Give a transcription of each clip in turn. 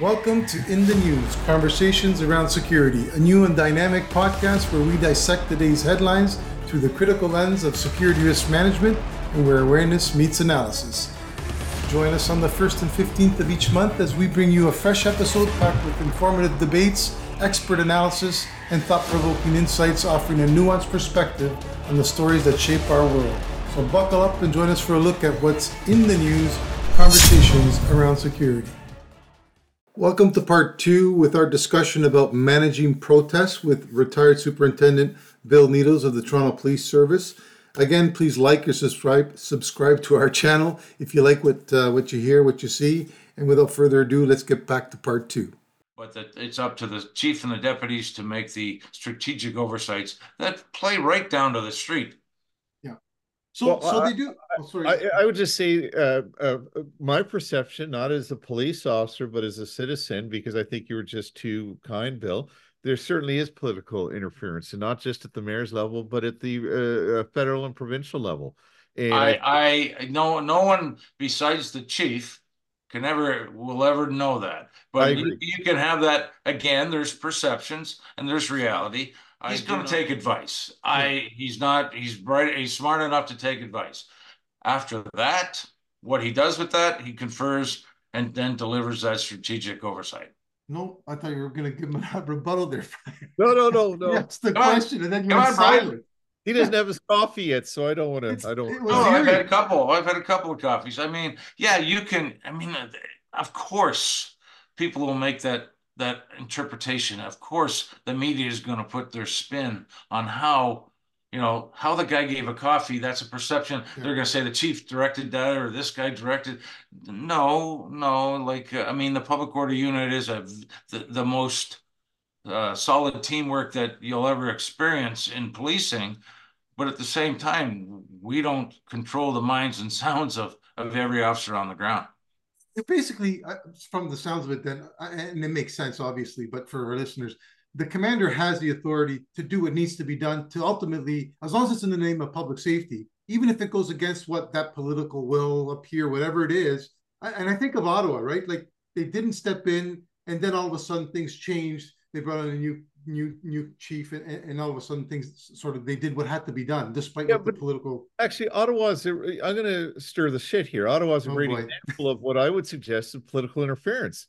Welcome to In the News Conversations Around Security, a new and dynamic podcast where we dissect the day's headlines through the critical lens of security risk management and where awareness meets analysis. Join us on the 1st and 15th of each month as we bring you a fresh episode packed with informative debates, expert analysis, and thought provoking insights offering a nuanced perspective on the stories that shape our world. So buckle up and join us for a look at what's in the news, conversations around security. Welcome to part two with our discussion about managing protests with retired Superintendent Bill Neadles of the Toronto Police Service. Again, please like or subscribe subscribe to our channel if you like what uh, what you hear, what you see. And without further ado, let's get back to part two. But that it's up to the chief and the deputies to make the strategic oversights that play right down to the street. So, Well, so I- they do. oh, sorry. I, I would just say, uh, uh, my perception, not as a police officer, but as a citizen, because I think you were just too kind, Bill. There certainly is political interference, and not just at the mayor's level, but at the uh, uh, federal and provincial level. And I, I, no, no one besides the chief can ever, will ever know that. But you, you can have that, again, there's perceptions and there's reality. He's gonna take advice. I, he's not, he's bright, he's smart enough to take advice. After that, what he does with that, he confers and then delivers that strategic oversight. no, I thought you were going to give him a rebuttal there. no, no, no, no. That's the Come on. question, and then you Come went on, Brian. silent. He doesn't have his coffee yet, so I don't want to. I don't. it was No, I've had a couple. I've had a couple of coffees. I mean, yeah, you can. I mean, uh, of course, people will make that that interpretation. Of course, the media is going to put their spin on how you know how the guy gave a coffee. That's a perception. Yeah. They're going to say the chief directed that or this guy directed. No, no. Like uh, I mean, the public order unit is a the, the most uh, solid teamwork that you'll ever experience in policing but at the same time, we don't control the minds and sounds of, of every officer on the ground. Basically, uh, from the sounds of it, then, uh, and it makes sense, obviously, but for our listeners, the commander has the authority to do what needs to be done to ultimately, as long as it's in the name of public safety, even if it goes against what that political will appear, whatever it is. And I think of Ottawa, right? Like they didn't step in, and then all of a sudden things changed. They brought in a new, new, new chief, and, and all of a sudden things sort of they did what had to be done, despite Yeah, the political. Actually, Ottawa's. I'm going to stir the shit here. Ottawa's a Oh, great boy. example of what I would suggest of political interference,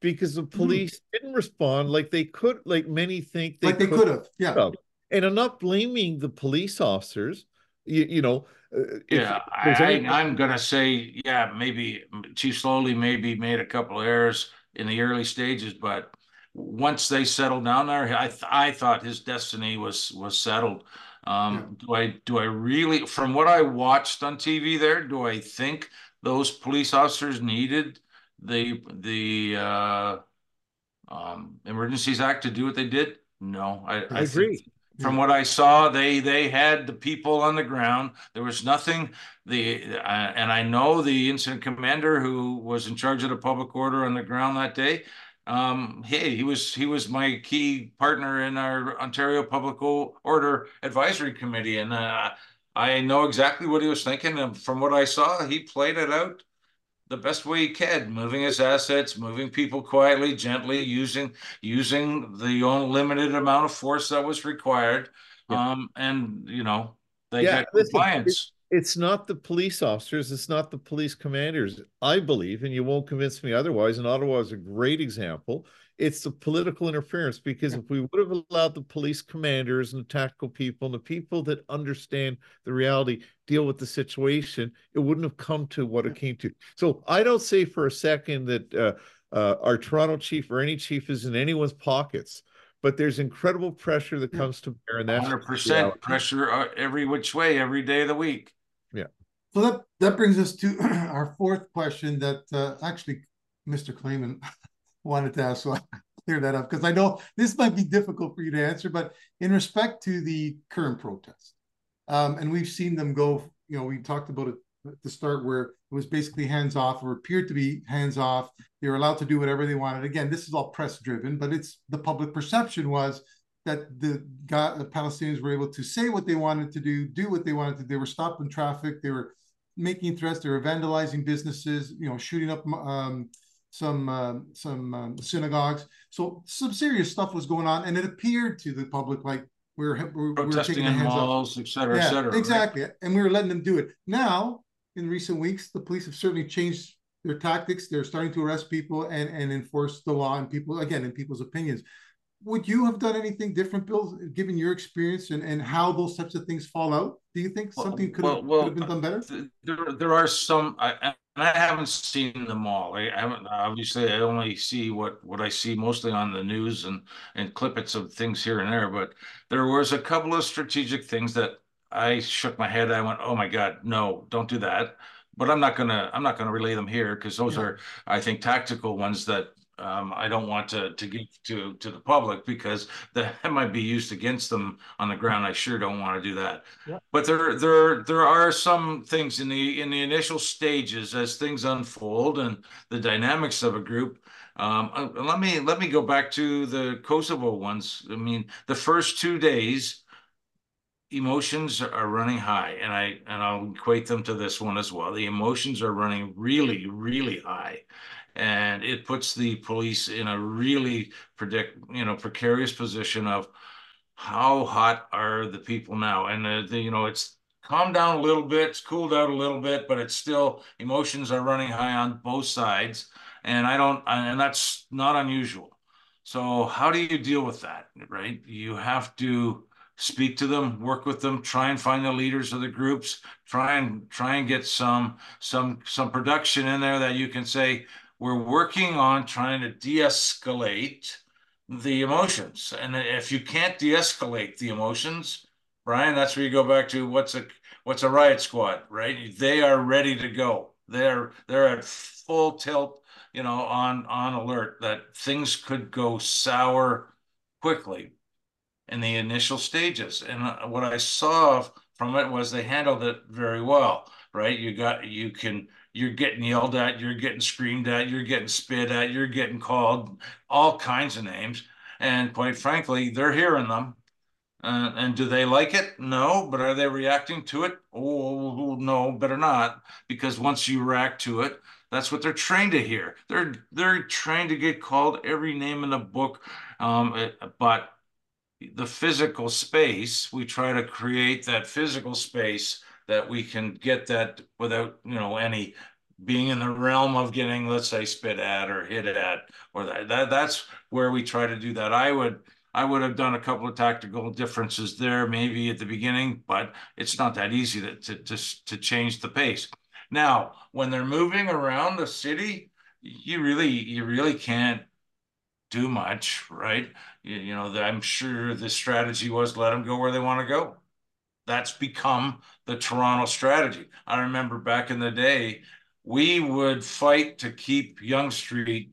because the police didn't respond like they could, like many think they like they could have, yeah. have. And I'm not blaming the police officers. You, you know. uh, Yeah, there's I, any- I'm gonna say, yeah, maybe Chief Sloly maybe made a couple of errors in the early stages, but once they settled down there, I, th- I thought his destiny was, was settled. Um, do I, do I really, from what I watched on TV there, do I think those police officers needed the, the, uh, um, Emergencies Act to do what they did? No, I, I think agree. from what I saw, they they had the people on the ground. There was nothing. The uh, and I know the incident commander who was in charge of the public order on the ground that day. Um, hey, he was he was my key partner in our Ontario Public Order Advisory Committee, and uh, I know exactly what he was thinking. And from what I saw, he played it out the best way he could, moving his assets, moving people quietly, gently, using using the only limited amount of force that was required. Yeah. Um, and you know, they Yeah, got listen, compliance. It's not the police officers, it's not the police commanders. I believe, and you won't convince me otherwise, and Ottawa is a great example. It's the political interference because if we would have allowed the police commanders and the tactical people and the people that understand the reality deal with the situation, it wouldn't have come to what it came to. So I don't say for a second that uh, uh, our Toronto chief or any chief is in anyone's pockets, but there's incredible pressure that comes to bear, and that's 100 percent pressure uh, every which way, every day of the week. So that that brings us to our fourth question that uh, actually Mr. Claman wanted to ask. So I'll clear that up because I know this might be difficult for you to answer, but in respect to the current protests, um, and we've seen them go. You know, we talked about it at the start where it was basically hands off or appeared to be hands off. They were allowed to do whatever they wanted. Again, this is all press driven, but it's the public perception was that the, the Palestinians were able to say what they wanted to do, do what they wanted to. They were stopping traffic. They were making threats. They were vandalizing businesses. You know, shooting up um, some um, some um, synagogues. So some serious stuff was going on, and it appeared to the public like we were, we were protesting in malls, et cetera, yeah, et cetera. Exactly, right? and we were letting them do it. Now, in recent weeks, the police have certainly changed their tactics. They're starting to arrest people and and enforce the law and people again in people's opinions. Would you have done anything different, Bill, given your experience and, and how those types of things fall out? Do you think something could, well, have, well, could have been done better? There, there are some. I, and I haven't seen them all. I haven't. Obviously, I only see what what I see mostly on the news and and clippets of things here and there. But there was a couple of strategic things that I shook my head. I went, "Oh my God, no! Don't do that." But I'm not gonna. I'm not gonna relay them here because those yeah. are, I think, tactical ones that um, I don't want to to give to to the public because that might be used against them on the ground. I sure don't want to do that. But there there there are some things in the in the initial stages as things unfold and the dynamics of a group. Um, uh, let me let me go back to the Kosovo ones. I mean, the first two days, emotions are running high, and I and I'll equate them to this one as well. The emotions are running really really high and it puts the police in a really predict you know precarious position of how hot are the people now? And the, the, you know it's calmed down a little bit it's cooled out a little bit but it's still emotions are running high on both sides and i don't uh, and that's not unusual. So how do you deal with that right? You have to speak to them work with them try and find the leaders of the groups try and try and get some some some production in there that you can say we're working on trying to de-escalate the emotions. And if you can't de-escalate the emotions, Brian, that's where you go back to what's a what's a riot squad, right? They are ready to go. They're they're at full tilt, you know, on on alert that things could go sour quickly in the initial stages. And uh, what I saw from it was they handled it very well, right? You got you can you're getting yelled at, you're getting screamed at, you're getting spit at, you're getting called all kinds of names. And quite frankly, they're hearing them. Uh, and do they like it? No. But are they reacting to it? Oh, no, better not. Because once you react to it, that's what they're trained to hear. They're they're trained to get called every name in the book. Um, it, but the physical space, we try to create that physical space that we can get that without you know any being in the realm of getting let's say spit at or hit at or that, that that's where we try to do that. I would i would have done a couple of tactical differences there maybe at the beginning but it's not that easy to to to, to change the pace. Now when they're moving around the city you really you really can't do much right you, you know i'm sure the strategy was let them go where they want to go that's become the Toronto strategy. I remember back in the day, we would fight to keep Yonge Street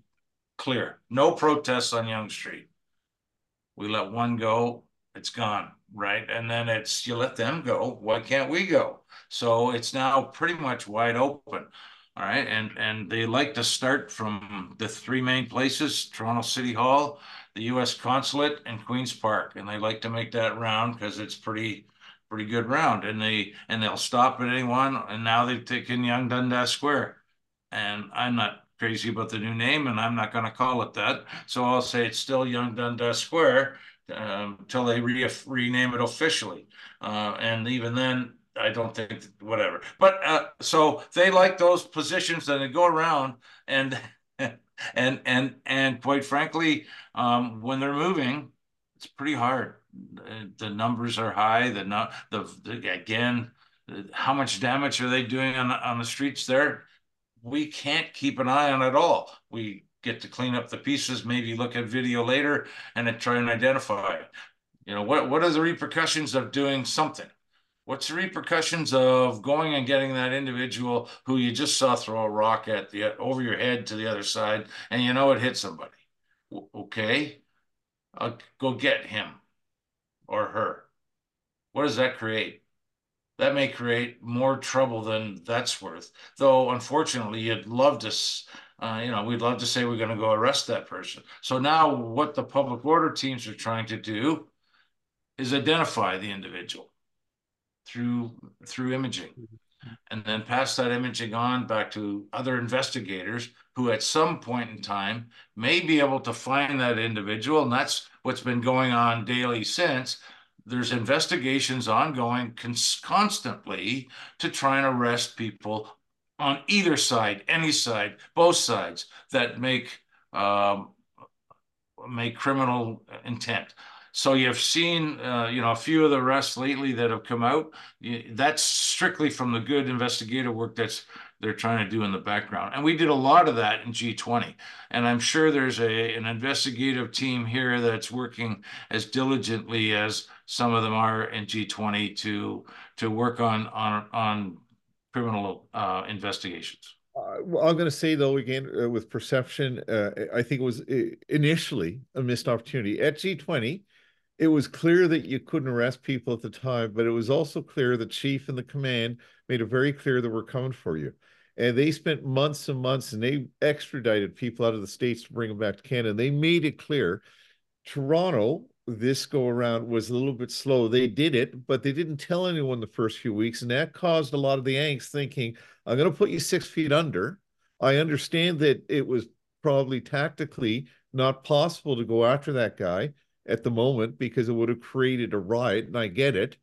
clear. No protests on Yonge Street. We let one go, it's gone, right? And then it's you let them go. Why can't we go? So it's now pretty much wide open. All right. And and they like to start from the three main places, Toronto City Hall, the US Consulate, and Queen's Park. And they like to make that round because it's pretty pretty good round, and they and they'll stop at anyone. And now they've taken Yonge Dundas Square, and I'm not crazy about the new name, and I'm not going to call it that. So I'll say it's still Yonge Dundas Square um, until they re rename it officially. Uh, and even then, I don't think whatever. But uh, so they like those positions that they go around and and and and quite frankly, um, when they're moving, it's pretty hard the numbers are high. The no, the, the again, how much damage are they doing on on the streets there? We can't keep an eye on it all. We get to clean up the pieces, maybe look at video later, and then try and identify. You know what? What are the repercussions of doing something? What's the repercussions of going and getting that individual who you just saw throw a rock at the over your head to the other side, and you know it hit somebody? Okay, I'll go get him or her. What does that create? That may create more trouble than that's worth. Though, unfortunately, you'd love to, uh, you know, we'd love to say we're going to go arrest that person. So now, what the public order teams are trying to do is identify the individual through through imaging. and then pass that imaging on back to other investigators who at some point in time may be able to find that individual. And that's what's been going on daily since. There's investigations ongoing constantly to try and arrest people on either side, any side, both sides that make um, make criminal intent. So you've seen, uh, you know, a few of the arrests lately that have come out. That's strictly from the good investigative work that's they're trying to do in the background. And we did a lot of that in G20. And I'm sure there's a an investigative team here that's working as diligently as some of them are in G20 to to work on on on criminal uh, investigations. Uh, well, I'm going to say though again uh, with perception, uh, I think it was uh, initially a missed opportunity at G20 it was clear that you couldn't arrest people at the time, but it was also clear the chief and the command made it very clear that we're coming for you. And they spent months and months and they extradited people out of the States to bring them back to Canada. They made it clear. Toronto, this go around, was a little bit slow. They did it, but they didn't tell anyone the first few weeks. And that caused a lot of the angst thinking, I'm going to put you six feet under. I understand that it was probably tactically not possible to go after that guy at the moment because it would have created a riot, and I get it.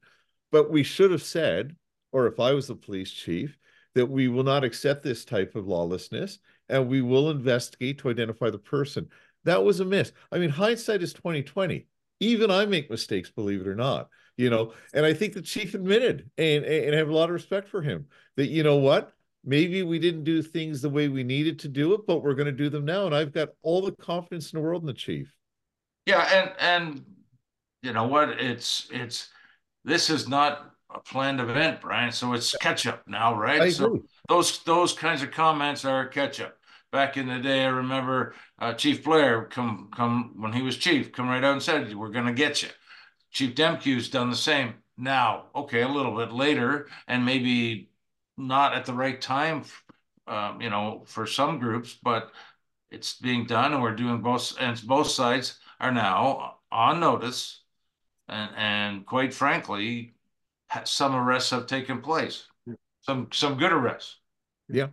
But we should have said, or if I was the police chief, that we will not accept this type of lawlessness and we will investigate to identify the person. That was a miss. I mean, hindsight is 2020. Even I make mistakes, believe it or not. You know, and I think the chief admitted and and I have a lot of respect for him that you know what? Maybe we didn't do things the way we needed to do it, but we're going to do them now. And I've got all the confidence in the world in the chief. Yeah, and and you know what? It's it's this is not a planned event, Brian. So it's catch up now, right? So those those kinds of comments are catch up. Back in the day, I remember uh, Chief Blair come come when he was chief, come right out and said, "We're going to get you." Chief Demkiw's done the same. Now, okay, a little bit later, and maybe not at the right time, um, you know, for some groups, but it's being done, and we're doing both and both sides are now on notice, and, and quite frankly, some arrests have taken place. Some some good arrests. Yeah,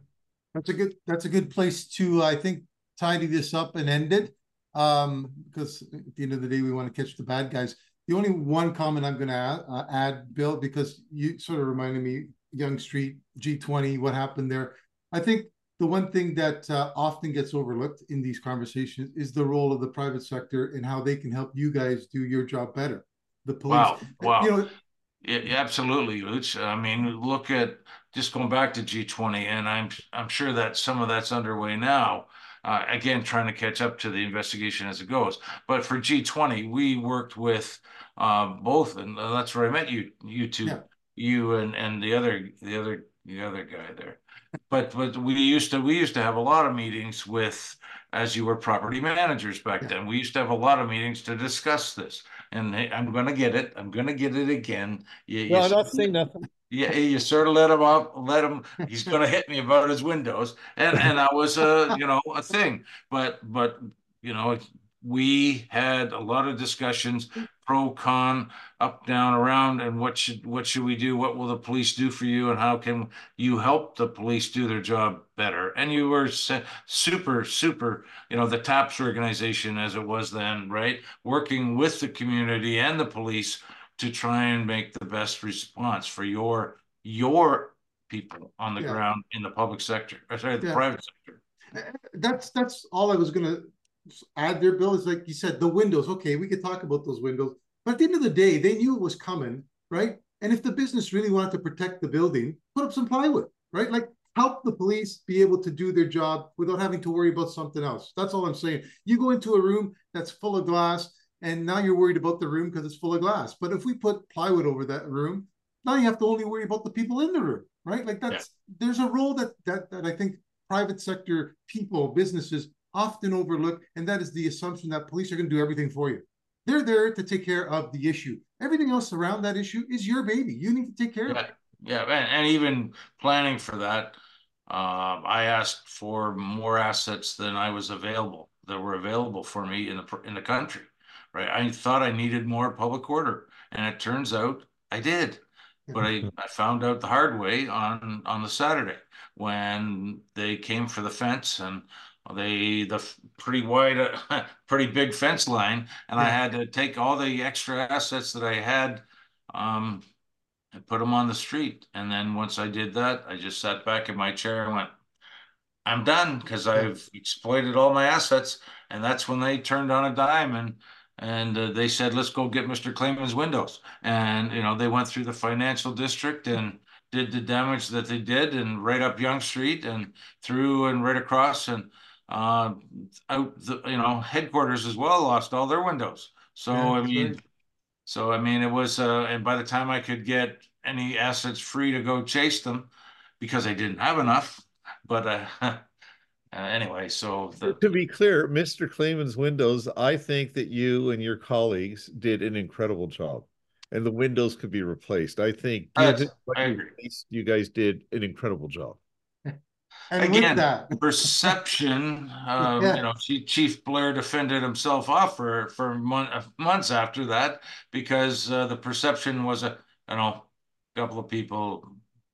that's a good that's a good place to I think tidy this up and end it. Um, because at the end of the day, we want to catch the bad guys. The only one comment I'm going to add, uh, add, Bill, because you sort of reminded me, Yonge Street G20, what happened there. I think the one thing that uh, often gets overlooked in these conversations is the role of the private sector and how they can help you guys do your job better. The police. Wow. Wow. You know, yeah, absolutely, Lutz. I mean, look at just going back to G20, and I'm I'm sure that some of that's underway now. Uh, again, trying to catch up to the investigation as it goes. But for G20, we worked with uh, both, and that's where I met you, you two, yeah. you and and the other the other the other guy there but but we used to we used to have a lot of meetings with as you were property managers back yeah. then we used to have a lot of meetings to discuss this. And i'm gonna get it i'm gonna get it again. You, well, you, not saying nothing. Yeah you sort of let him off let him he's gonna hit me about his windows. And and that was a you know a thing. But but you know we had a lot of discussions mm. pro con up down around and what should what should we do? What will the police do for you? And how can you help the police do their job better? And you were super super you know the taps organization as it was then right? Working with the community and the police to try and make the best response for your your people on the yeah. ground in the public sector or sorry the yeah. private sector. Uh, that's that's all i was going to add their bill is like you said, the windows. Okay, we could talk about those windows. But at the end of the day, they knew it was coming, right? And if the business really wanted to protect the building, put up some plywood, right? Like help the police be able to do their job without having to worry about something else. That's all I'm saying. You go into a room that's full of glass, and now you're worried about the room because it's full of glass. But if we put plywood over that room, now you have to only worry about the people in the room, right? Like that's yeah. there's a role that that that I think private sector people, businesses often overlooked, and that is the assumption that police are going to do everything for you. They're there to take care of the issue. Everything else around that issue is your baby. You need to take care yeah. of it. Yeah, and, and even planning for that, uh, I asked for more assets than I was available that were available for me in the in the country. Right, I thought I needed more public order, and it turns out I did. but I, I found out the hard way on on the Saturday when they came for the fence and they the pretty wide, uh, pretty big fence line, and I had to take all the extra assets that I had, um, and put them on the street. And then once I did that, I just sat back in my chair and went, "I'm done," because I've exploited all my assets. And that's when they turned on a dime and and uh, they said, "Let's go get Mr. Claman's windows." And you know, they went through the financial district and did the damage that they did, and right up Yonge Street and through and right across and uh, out the you know headquarters as well lost all their windows. So Yeah, I mean, right. so I mean, it was uh, and by the time I could get any assets free to go chase them, because I didn't have enough. But uh, uh, anyway, so the To be clear, Mr. Claman's windows, I think that you and your colleagues did an incredible job. And the windows could be replaced. I think I agree. you guys did an incredible job. And Again, with that, perception, um, Yeah. you know, Chief, Chief Blair defended himself off for, for mon- uh, months after that because uh, the perception was a, you know, couple of people,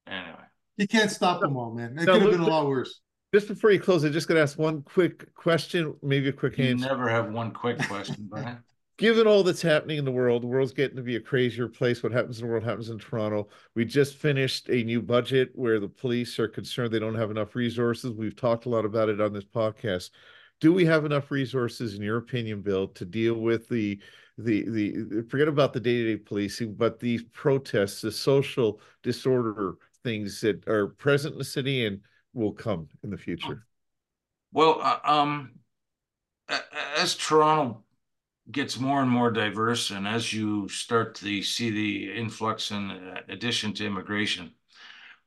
anyway. you can't stop them all, man. It Now, could have been a lot worse. Just before you close, I just got to ask one quick question, maybe a quick answer. You never have one quick question, Brian. Given all that's happening in the world, the world's getting to be a crazier place. What happens in the world happens in Toronto. We just finished a new budget where the police are concerned they don't have enough resources. We've talked a lot about it on this podcast. Do we have enough resources, in your opinion, Bill, to deal with the the the forget about the day-to-day policing, but these protests, the social disorder things that are present in the city and will come in the future? Well, uh, um, as Toronto gets more and more diverse, and as you start to see the influx and uh, addition to immigration,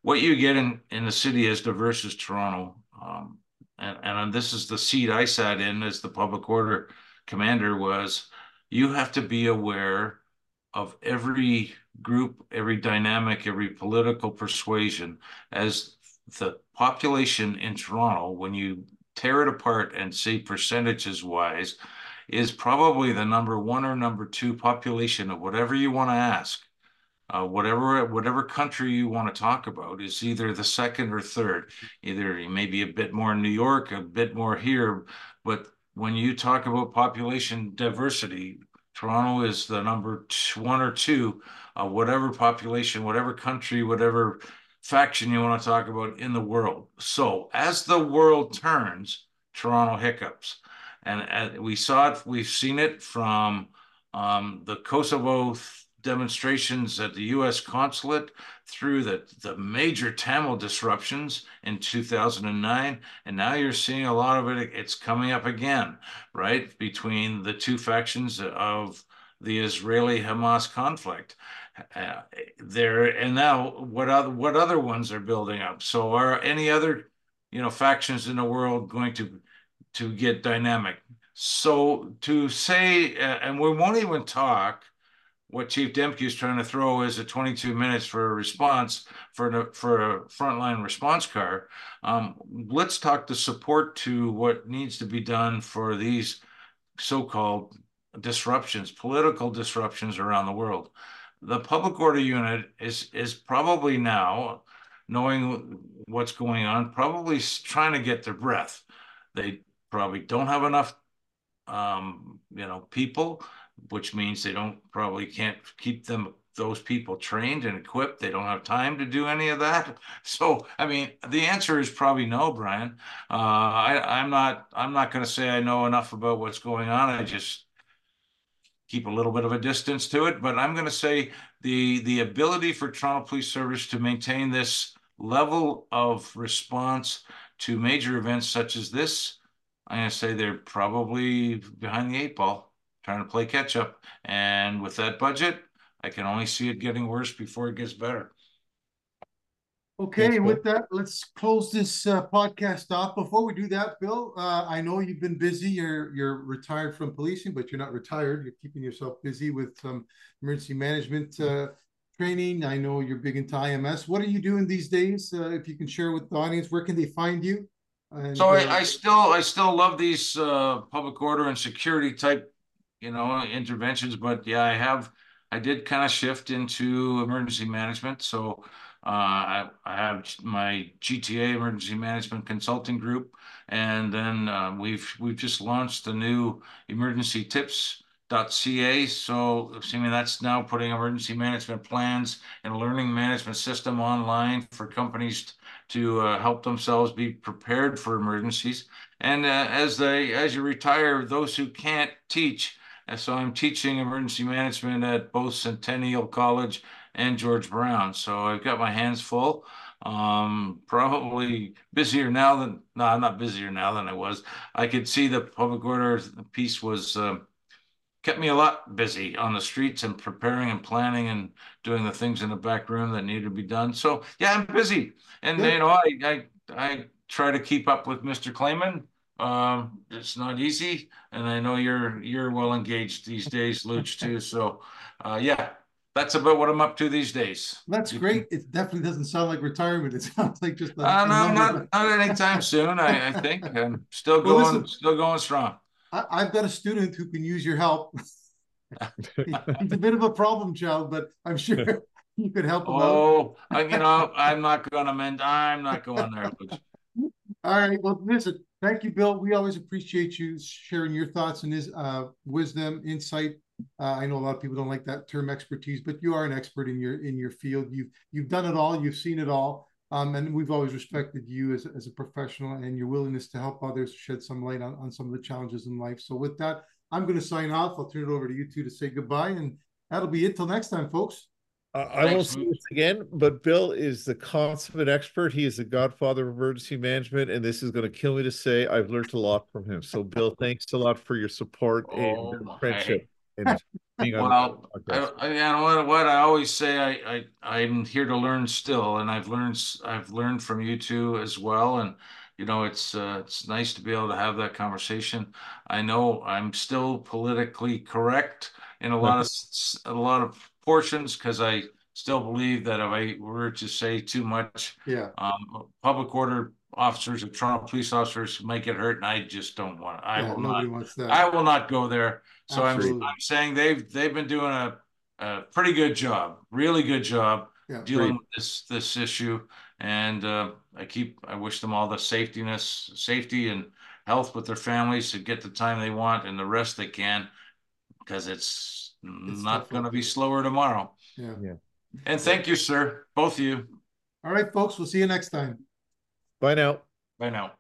what you get in in the city as diverse as Toronto, um, and and this is the seat I sat in as the public order commander was, you have to be aware of every group, every dynamic, every political persuasion as the population in Toronto, when you tear it apart and say percentages wise, is probably the number one or number two population of whatever you want to ask. Uh, whatever whatever country you want to talk about is either the second or third. Either maybe a bit more in New York, a bit more here, but when you talk about population diversity, Toronto is the number one or two, uh, whatever population, whatever country, whatever faction you want to talk about in the world. So as the world turns, Toronto hiccups, and, we saw it. We've seen it from um, the Kosovo demonstrations at the U.S. consulate through the, the major Tamil disruptions in 2009. And now you're seeing a lot of it. It's coming up again, right? Between the two factions of the Israeli Hamas conflict. Uh, there and now what other what other ones are building up so are any other you know factions in the world going to to get dynamic so to say uh, and we won't even talk what Chief Demkiw is trying to throw is a 22 minutes for a response for the for a frontline response car. Um, let's talk the support to what needs to be done for these so-called disruptions, political disruptions around the world. The public order unit is is probably now knowing what's going on, probably trying to get their breath. They probably don't have enough, um, you know, people which means they don't probably can't keep them those people trained and equipped. They don't have time to do any of that. So, I mean, the answer is probably no, Brian. Uh, I, I'm not. I'm not going to say I know enough about what's going on. I just keep a little bit of a distance to it. But I'm going to say the the ability for Toronto Police Service to maintain this level of response to major events such as this, I'm going to say they're probably behind the eight ball trying to play catch up. And with that budget, I can only see it getting worse before it gets better. Okay, Thanks, with that, let's close this uh, podcast off. Before we do that, Bill, uh, I know you've been busy. You're you're retired from policing, but you're not retired. You're keeping yourself busy with some emergency management uh, training. I know you're big into IMS. What are you doing these days? Uh, if you can share with the audience, where can they find you? And, So uh, I, I still I still love these uh, public order and security type, you know, interventions. But yeah, I have I did kind of shift into emergency management. So uh, I, I have my GTA Emergency Management Consulting Group, and then uh, we've we've just launched a new emergency tips .ca. So I assuming that's now putting emergency management plans and learning management system online for companies to uh, help themselves be prepared for emergencies. And uh, as they as you retire, those who can't teach. And so I'm teaching emergency management at both Centennial College and George Brown. So I've got my hands full. Um, probably busier now than no, I'm not busier now than I was. I could see the public order piece was uh, kept me a lot busy on the streets and preparing and planning and doing the things in the back room that needed to be done. So yeah, I'm busy, and you know, I I I try to keep up with Mr. Claman. Um, it's not easy, and I know you're you're well engaged these days, Luch, too. So, uh, yeah, that's about what I'm up to these days. That's great. It definitely doesn't sound like retirement. It sounds like just. A, uh, no, not not anytime soon. I, I think I'm still going, well, listen, still going strong. I, have got a student who can use your help. He's a bit of a problem child, but I'm sure you could help him oh, out. you know, I'm not going to mend. I'm not going there. All right. Well, listen. Thank you, Bill. We always appreciate you sharing your thoughts and his uh, wisdom, insight. Uh, I know a lot of people don't like that term expertise, but you are an expert in your in your field. You've you've done it all. You've seen it all. Um, and we've always respected you as, as a professional and your willingness to help others shed some light on, on some of the challenges in life. So with that, I'm going to sign off. I'll turn it over to you two to say goodbye. And that'll be it till next time, folks. Uh, I won't say this again, but Bill is the consummate expert. He is the godfather of emergency management, and this is going to kill me to say I've learned a lot from him. So, Bill, thanks a lot for your support oh, and friendship. And well, I, I, you know what, what I always say, I, I I'm here to learn still, and I've learned I've learned from you two as well, and you know it's uh, it's nice to be able to have that conversation. I know I'm still politically correct in a lot of a lot of portions because I still believe that if I were to say too much, yeah, um, public order officers of Toronto police officers might get hurt, and I just don't want. I yeah, will not. I will not go there. So I'm, I'm saying they've they've been doing a, a pretty good job, really good job yeah, dealing great. with this this issue, and uh, I keep I wish them all the safetyness, safety and health with their families to get the time they want and the rest they can, because it's, it's not going to be slower tomorrow. Yeah. Yeah. And thank you, sir, both of you. All right, folks. We'll see you next time. Bye now. Bye now.